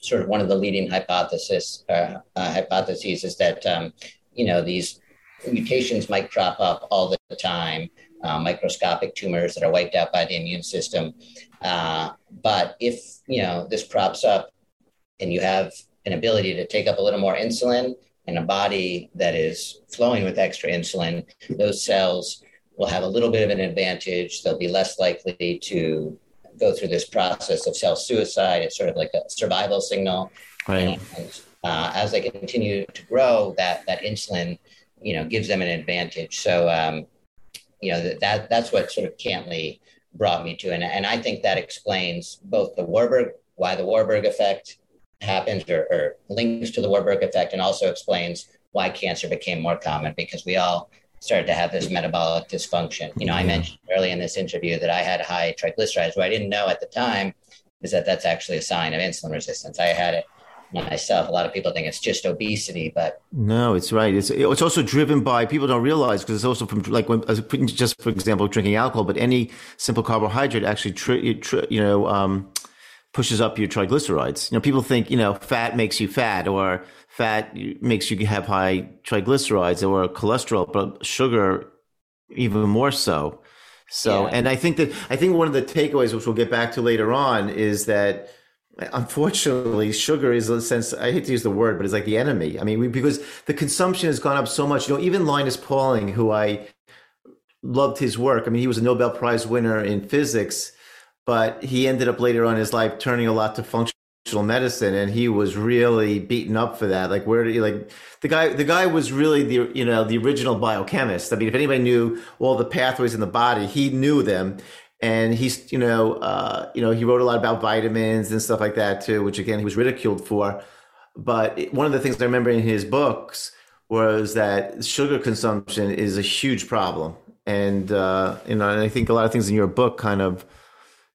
sort of one of the leading hypothesis uh, uh, hypotheses is that um, you know these mutations might crop up all the time, uh, microscopic tumors that are wiped out by the immune system. Uh, but if you know this crops up, and you have an ability to take up a little more insulin and a body that is flowing with extra insulin, those cells will have a little bit of an advantage. They'll be less likely to go through this process of self suicide. It's sort of like a survival signal. Right. And uh, as they continue to grow, that that insulin, you know, gives them an advantage. So, um, you know, that, that that's what sort of Cantley brought me to, and and I think that explains both the Warburg why the Warburg effect happens or, or links to the Warburg effect, and also explains why cancer became more common because we all started to have this metabolic dysfunction. You know, I mentioned early in this interview that I had high triglycerides. What I didn't know at the time is that that's actually a sign of insulin resistance. I had it myself. A lot of people think it's just obesity, but no, it's right. It's it's also driven by people don't realize because it's also from like when just for example drinking alcohol, but any simple carbohydrate actually tri- tri- you know um, pushes up your triglycerides. You know, people think you know fat makes you fat or fat makes you have high triglycerides or cholesterol, but sugar even more so. So, yeah. and I think that I think one of the takeaways, which we'll get back to later on, is that unfortunately sugar is a sense i hate to use the word but it's like the enemy i mean we, because the consumption has gone up so much you know even linus pauling who i loved his work i mean he was a nobel prize winner in physics but he ended up later on in his life turning a lot to functional medicine and he was really beaten up for that. Like where did he like the guy the guy was really the you know the original biochemist. I mean if anybody knew all the pathways in the body he knew them. And he's you know uh, you know he wrote a lot about vitamins and stuff like that too which again he was ridiculed for. But one of the things i remember in his books was that sugar consumption is a huge problem. And uh, you know and i think a lot of things in your book kind of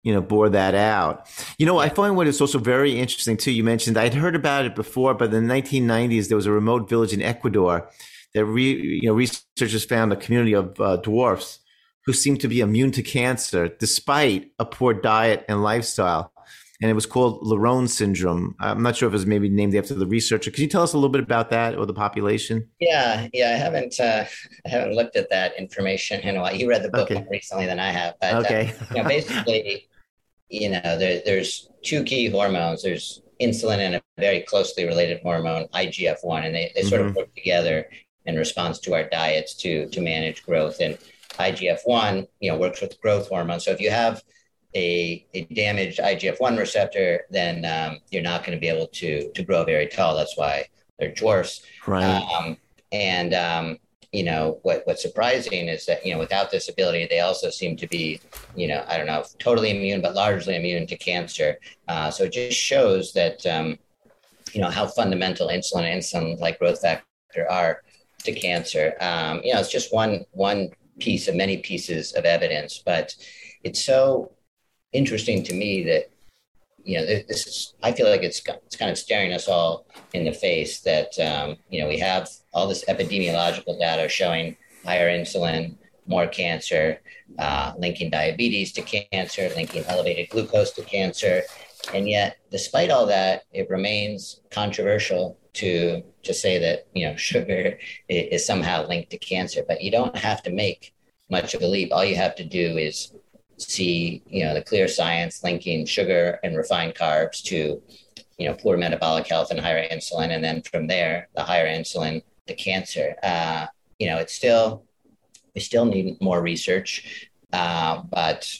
you know bore that out you know i find what is also very interesting too you mentioned i'd heard about it before but in the 1990s there was a remote village in ecuador that re, you know researchers found a community of uh, dwarfs who seemed to be immune to cancer despite a poor diet and lifestyle. And it was called Laron syndrome. I'm not sure if it was maybe named after the researcher. Could you tell us a little bit about that or the population? Yeah, yeah, I haven't, uh, I haven't looked at that information in a while. You read the book okay. more recently than I have, but okay. Uh, you know, basically, you know, there, there's two key hormones. There's insulin and a very closely related hormone, IGF-1, and they, they sort mm-hmm. of work together in response to our diets to to manage growth. And IGF-1, you know, works with growth hormone. So if you have a, a damaged IGF-1 receptor, then um, you're not going to be able to to grow very tall. That's why they're dwarfs. Right. Um, and um, you know what what's surprising is that you know without this ability, they also seem to be you know I don't know totally immune, but largely immune to cancer. Uh, so it just shows that um, you know how fundamental insulin and insulin like growth factor are to cancer. Um, you know, it's just one one piece of many pieces of evidence, but it's so interesting to me that you know this is i feel like it's it's kind of staring us all in the face that um, you know we have all this epidemiological data showing higher insulin more cancer uh, linking diabetes to cancer linking elevated glucose to cancer and yet despite all that it remains controversial to to say that you know sugar is somehow linked to cancer, but you don't have to make much of a leap. All you have to do is see you know the clear science linking sugar and refined carbs to you know poor metabolic health and higher insulin, and then from there the higher insulin to cancer. Uh, you know, it's still we still need more research, uh, but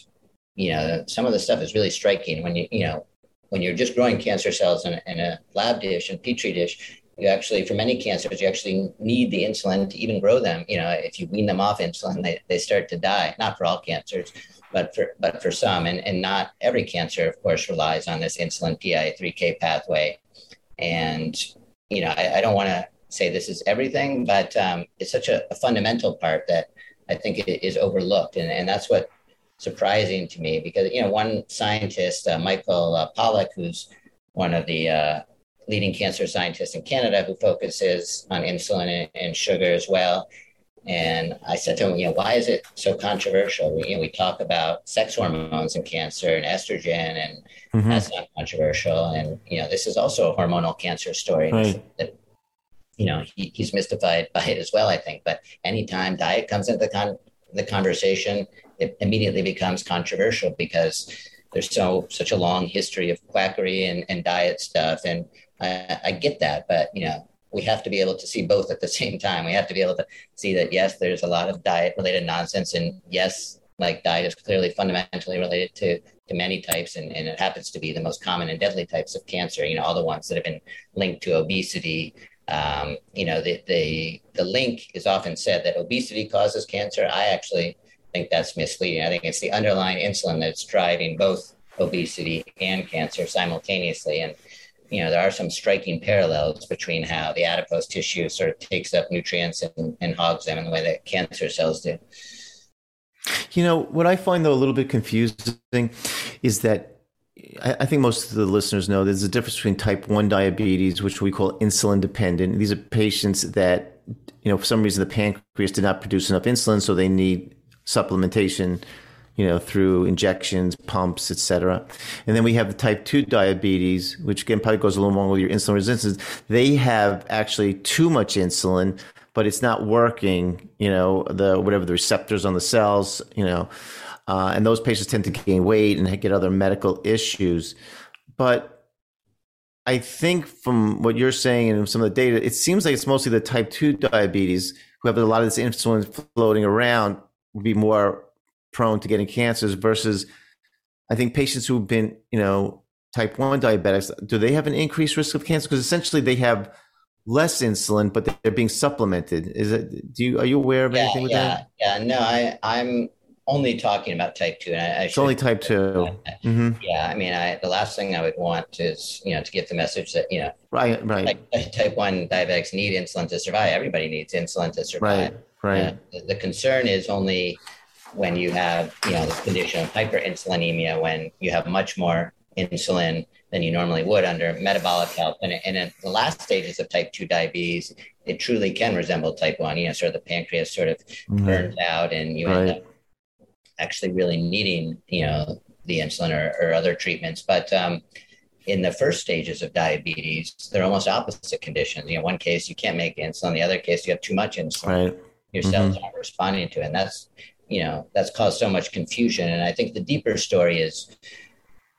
you know some of the stuff is really striking when you you know when you're just growing cancer cells in, in a lab dish and petri dish, you actually, for many cancers, you actually need the insulin to even grow them. You know, if you wean them off insulin, they, they start to die. Not for all cancers, but for but for some, and, and not every cancer, of course, relies on this insulin PI3K pathway. And you know, I, I don't want to say this is everything, but um, it's such a, a, fundamental part that I think it is overlooked, and, and that's what surprising to me because you know one scientist, uh, Michael uh, Pollak, who's one of the uh, leading cancer scientists in Canada, who focuses on insulin and, and, sugar as well. And I said to him, you know, why is it so controversial? We, you know, we talk about sex hormones and cancer and estrogen, and mm-hmm. that's not controversial. And you know, this is also a hormonal cancer story. Right. That, you know, he, he's mystified by it as well, I think. But anytime diet comes into the, con- the conversation, it immediately becomes controversial because there's so such a long history of quackery and, and diet stuff. And I, I get that, but you know, we have to be able to see both at the same time. We have to be able to see that yes, there's a lot of diet related nonsense, and yes, like diet is clearly fundamentally related to to many types, and, and it happens to be the most common and deadly types of cancer. You know, all the ones that have been linked to obesity. Um, you know, the, the the link is often said that obesity causes cancer. I actually think that's misleading. I think it's the underlying insulin that's driving both obesity and cancer simultaneously, and you know, there are some striking parallels between how the adipose tissue sort of takes up nutrients and, and hogs them in the way that cancer cells do. You know, what I find though a little bit confusing is that I, I think most of the listeners know there's a difference between type 1 diabetes, which we call insulin dependent. These are patients that, you know, for some reason the pancreas did not produce enough insulin, so they need supplementation you know, through injections, pumps, etc. And then we have the type 2 diabetes, which again probably goes a little more with your insulin resistance. They have actually too much insulin, but it's not working, you know, the whatever the receptors on the cells, you know. Uh, and those patients tend to gain weight and get other medical issues. But I think from what you're saying and some of the data, it seems like it's mostly the type 2 diabetes who have a lot of this insulin floating around would be more prone to getting cancers versus I think patients who've been, you know, type 1 diabetics, do they have an increased risk of cancer? Because essentially they have less insulin, but they're being supplemented. Is it, do you, are you aware of yeah, anything with yeah, that? Yeah, no, I, I'm only talking about type 2. And I, I it's only type 2. Mm-hmm. Yeah, I mean, I, the last thing I would want is, you know, to get the message that, you know, right, right. Like, type 1 diabetics need insulin to survive. Everybody needs insulin to survive. Right, right. Uh, the, the concern is only when you have, you know, the condition of hyperinsulinemia, when you have much more insulin than you normally would under metabolic health. And, and in the last stages of type 2 diabetes, it truly can resemble type 1. You know, sort of the pancreas sort of mm-hmm. burns out and you right. end up actually really needing, you know, the insulin or, or other treatments. But um, in the first stages of diabetes, they're almost opposite conditions. You know, one case you can't make insulin, the other case you have too much insulin. Right. Your cells mm-hmm. aren't responding to it. And that's you know that's caused so much confusion. And i think the deeper story is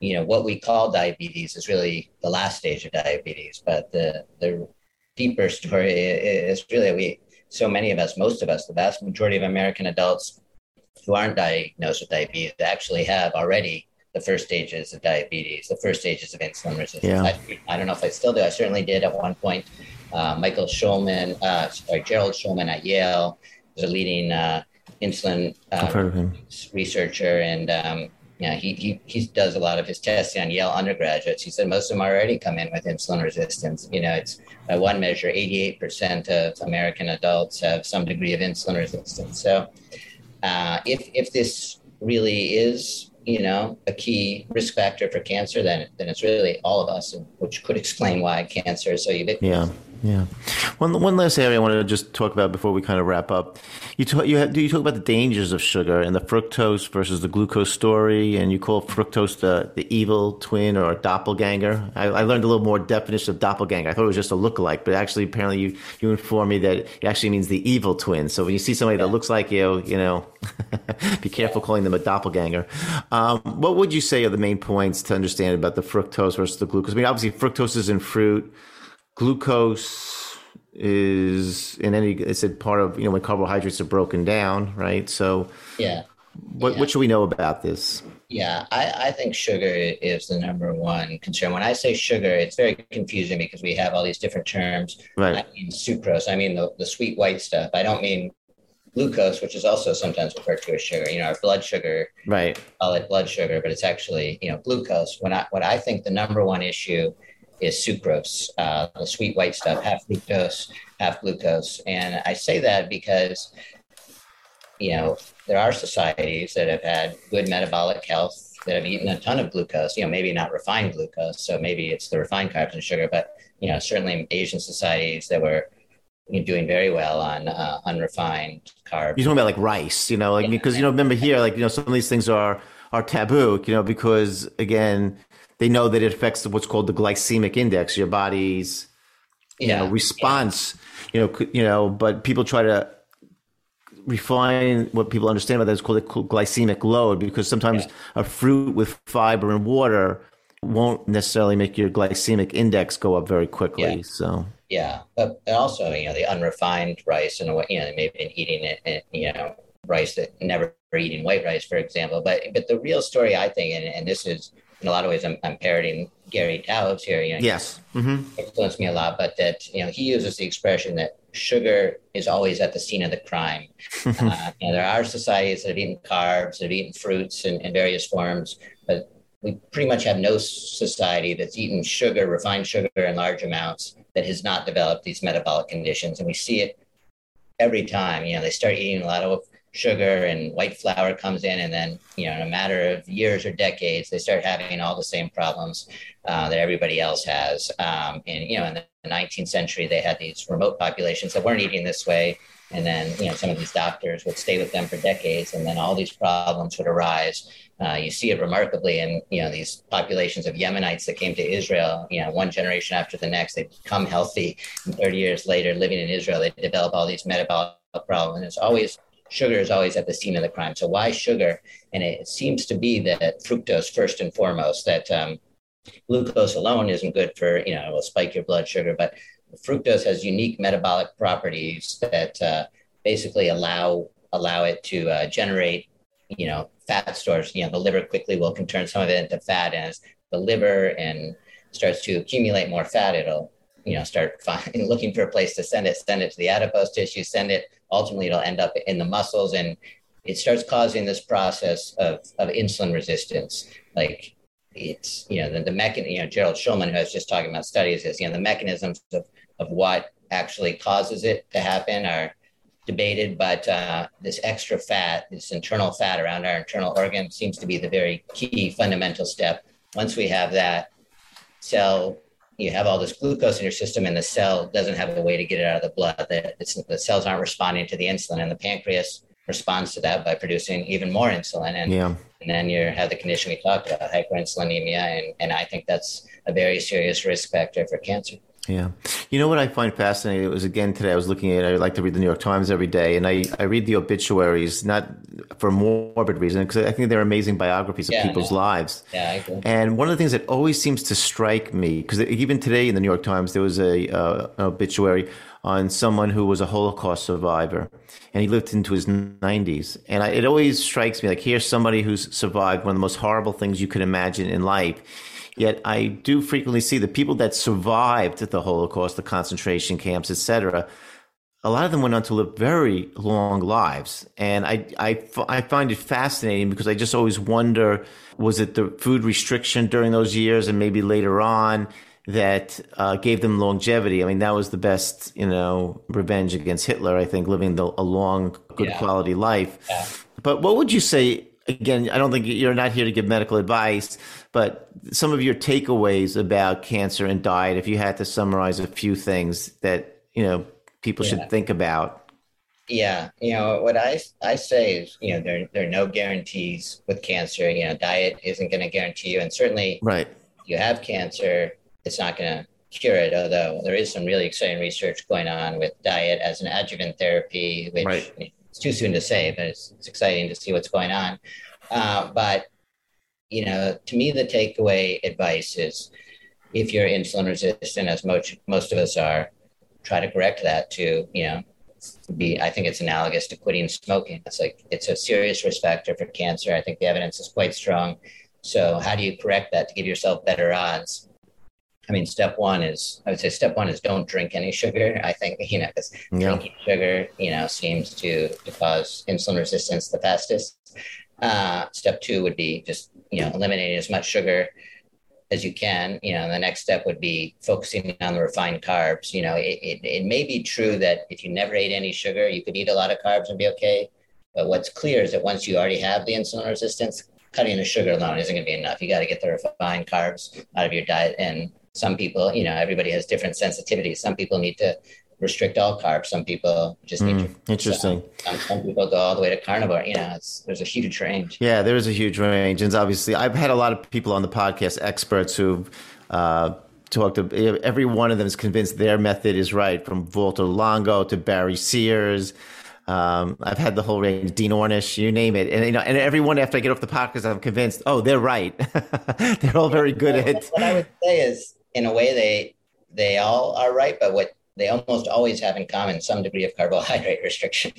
you know what we call diabetes is really the last stage of diabetes but the the deeper story is really we so many of us most of us the vast majority of american adults who aren't diagnosed with diabetes actually have already the first stages of diabetes the first stages of insulin resistance. Yeah. I, I, don't know if i still do. I certainly did at one point. Uh, michael shulman uh, sorry gerald shulman at yale is a leading uh, insulin um, researcher, and um, yeah, he, he he does a lot of his testing on Yale undergraduates. He said most of them already come in with insulin resistance. You know, it's by one measure, 88% of American adults have some degree of insulin resistance. So, uh, if if this really is you know a key risk factor for cancer, then then it's really all of us, which could explain why cancer is so ubiquitous. Yeah. Yeah. One one last area I wanted to just talk about before we kind of wrap up. You talk you have, do you talk about the dangers of sugar and the fructose versus the glucose story, and you call fructose the, the evil twin or doppelganger. I, I learned a little more definition of doppelganger. I thought it was just a lookalike, but actually, apparently, you you informed me that it actually means the evil twin. So when you see somebody that looks like you, you know, be careful calling them a doppelganger. Um, what would you say are the main points to understand about the fructose versus the glucose? I mean, obviously, fructose is in fruit glucose is in any it's a part of you know when carbohydrates are broken down right? So yeah. what, yeah. what should we know about this? Yeah I, I think sugar is the number one concern. When i say sugar it's very confusing because we have all these different terms. Right. I mean sucrose i mean the, the sweet white stuff. I don't mean glucose which is also sometimes referred to as sugar. You know our blood sugar right. call it blood sugar but it's actually you know glucose. When i what i think the number one issue is sucrose, uh, the sweet white stuff, half fructose, half glucose. And I say that because, you know, there are societies that have had good metabolic health that have eaten a ton of glucose, you know, maybe not refined glucose. So maybe it's the refined carbs and sugar, but, you know, certainly in Asian societies that were doing very well on uh, unrefined carbs. You're talking about like rice, you know, like because you know, remember here, like you know, some of these things are are taboo, you know, because again, they know that it affects what's called the glycemic index, your body's you yeah. know response, yeah. you know, you know, but people try to refine what people understand about that is called a glycemic load because sometimes yeah. a fruit with fiber and water won't necessarily make your glycemic index go up very quickly. Yeah. So yeah, but also you know the unrefined rice and what you know they may have been eating it, and, you know rice that never eating white rice, for example. But but the real story, I think, and, and this is in a lot of ways, I'm, I'm parroting Gary Taubes here. You know, yes, mm-hmm. influenced me a lot. But that you know he uses the expression that sugar is always at the scene of the crime. uh, you know, there are societies that have eaten carbs, that have eaten fruits in, in various forms, but we pretty much have no society that's eaten sugar, refined sugar in large amounts that has not developed these metabolic conditions. And we see it every time. You know, they start eating a lot of sugar and white flour comes in, and then you know, in a matter of years or decades, they start having all the same problems uh, that everybody else has. Um, and you know, in the 19th century, they had these remote populations that weren't eating this way, and then you know, some of these doctors would stay with them for decades, and then all these problems would arise. Uh, you see it remarkably in you know these populations of Yemenites that came to Israel. You know, one generation after the next, they become healthy, and 30 years later, living in Israel, they develop all these metabolic problems. And it's always sugar is always at the scene of the crime. So why sugar? And it seems to be that fructose first and foremost. That um, glucose alone isn't good for you know it will spike your blood sugar, but fructose has unique metabolic properties that uh, basically allow allow it to uh, generate you know fat stores. You know the liver quickly will can turn some of it into fat, and as the liver and starts to accumulate more fat, it'll you know start finding, looking for a place to send it. Send it to the adipose tissue. Send it ultimately it'll end up in the muscles and it starts causing this process of, of insulin resistance. Like it's, you know, the, the mechanism, you know, Gerald Shulman, who I was just talking about studies, is, you know, the mechanisms of, of what actually causes it to happen are debated, but uh, this extra fat, this internal fat around our internal organ seems to be the very key fundamental step. Once we have that, cell you have all this glucose in your system and the cell doesn't have a way to get it out of the blood. The, the cells aren't responding to the insulin, and the pancreas responds to that by producing even more insulin. And, yeah. and then you have the condition we talked about, hyperinsulinemia. And, and I think that's a very serious risk factor for cancer. Yeah. You know what I find fascinating? It was again today, I was looking at, I like to read the New York Times every day, and I, I read the obituaries, not for morbid reason, because I think they're amazing biographies of yeah, people's lives. Yeah, I agree. And one of the things that always seems to strike me, because even today in the New York Times, there was a, uh, an obituary on someone who was a Holocaust survivor, and he lived into his 90s. And I, it always strikes me like here's somebody who's survived one of the most horrible things you could imagine in life Yet I do frequently see the people that survived the Holocaust, the concentration camps, etc. A lot of them went on to live very long lives, and I, I, I find it fascinating because I just always wonder: was it the food restriction during those years, and maybe later on, that uh, gave them longevity. I mean, that was the best, you know, revenge against Hitler. I think living the, a long, good yeah. quality life. Yeah. But what would you say again, I don't think you're not here to give medical advice, but some of your takeaways about cancer and diet, if you had to summarize a few things that, you know, people yeah. should think about. Yeah, you know what I I say is you know there there are no guarantees with cancer. You know, diet isn't going to guarantee you, and certainly right. you have cancer, it's not going to cure it. Although there is some really exciting research going on with diet as an adjuvant therapy, which right it's too soon to say, but it's, it's exciting to see what's going on. Uh, but you know, to me, the takeaway advice is if you're insulin resistant, as most most of us are, try to correct that to you know be. I think it's analogous to quitting smoking. It's like it's a serious risk factor for cancer. I think the evidence is quite strong. So how do you correct that to give yourself better odds? I mean, step one is I would say step one is don't drink any sugar. I think you know because yeah. drinking sugar you know seems to to cause insulin resistance the fastest. Uh, step two would be just you know eliminating as much sugar as you can. You know, the next step would be focusing on the refined carbs. You know, it, it, it may be true that if you never ate any sugar, you could eat a lot of carbs and be okay. But what's clear is that once you already have the insulin resistance, cutting the sugar alone isn't going to be enough. You got to get the refined carbs out of your diet and some people, you know, everybody has different sensitivities. Some people need to restrict all carbs. Some people just need Mm, to. interesting. Some, some people go all the way to carnivore. You know, it's, there's a huge range. Yeah, there is a huge range, and obviously, I've had a lot of people on the podcast, experts who've uh, talked to. Every one of them is convinced their method is right, from Walter Longo to Barry Sears. Um, I've had the whole range, Dean Ornish, you name it, and you know, and everyone after I get off the podcast, I'm convinced, oh, they're right. they're all very good at it. What I would say is, in a way, they they all are right, but what they almost always have in common some degree of carbohydrate restriction.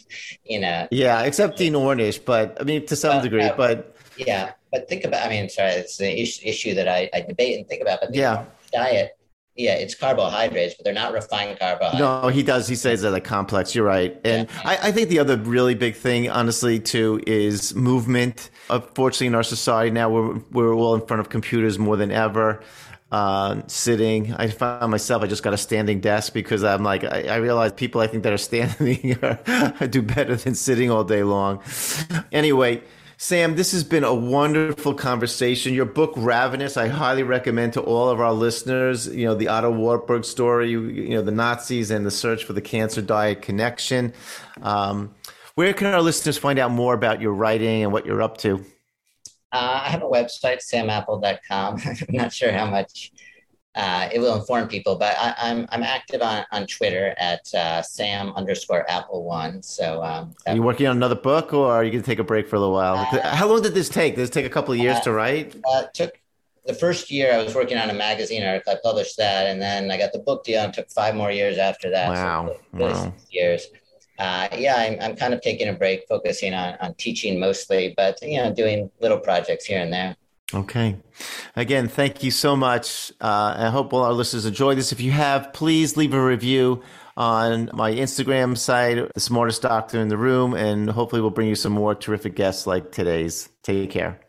You know. Yeah, except in Ornish, but I mean, to some Uh, degree, uh, but Yeah, but think about. I mean, sorry, it's the is- issue that I, I debate and think about. But the Yeah. diet, yeah, it's carbohydrates, but they're not refined carbohydrates. No, he does. He says that like complex. You're right, and Yeah. I, I think the other really big thing, honestly, too, is movement. Unfortunately, in our society now, we're we're all in front of computers more than ever. Uh, sitting, I found myself. I just got a standing desk because I'm like, I, I realize people I think that are standing are, do better than sitting all day long. Anyway. Sam, this has been a wonderful conversation. Your book, Ravenous, I highly recommend to all of our listeners. You know, the Otto Warburg story, you, you know, the Nazis and the search for the cancer diet connection. Um, where can our listeners find out more about your writing and what you're up to? Uh, I have a website, samapple.com. I'm not sure how much uh, it will inform people, but I, I'm I'm active on, on Twitter at uh, sam underscore apple one. So um, Are you working on another book or are you going to take a break for a little while? Uh, How long did this take? Did this take a couple of years to write? uh, took the first year I was working on a magazine article. I published that, and then I got the book deal, and took five more years after that. Wow. So really Wow. years. Uh, yeah, I'm, I'm kind of taking a break, focusing on, on teaching mostly, but you know, doing little projects here and there. Okay. Again, thank you so much. Uh, I hope all our listeners enjoy this. If you have, please leave a review on my Instagram site, The Smartest Doctor in the Room, and hopefully we'll bring you some more terrific guests like today's. Take care.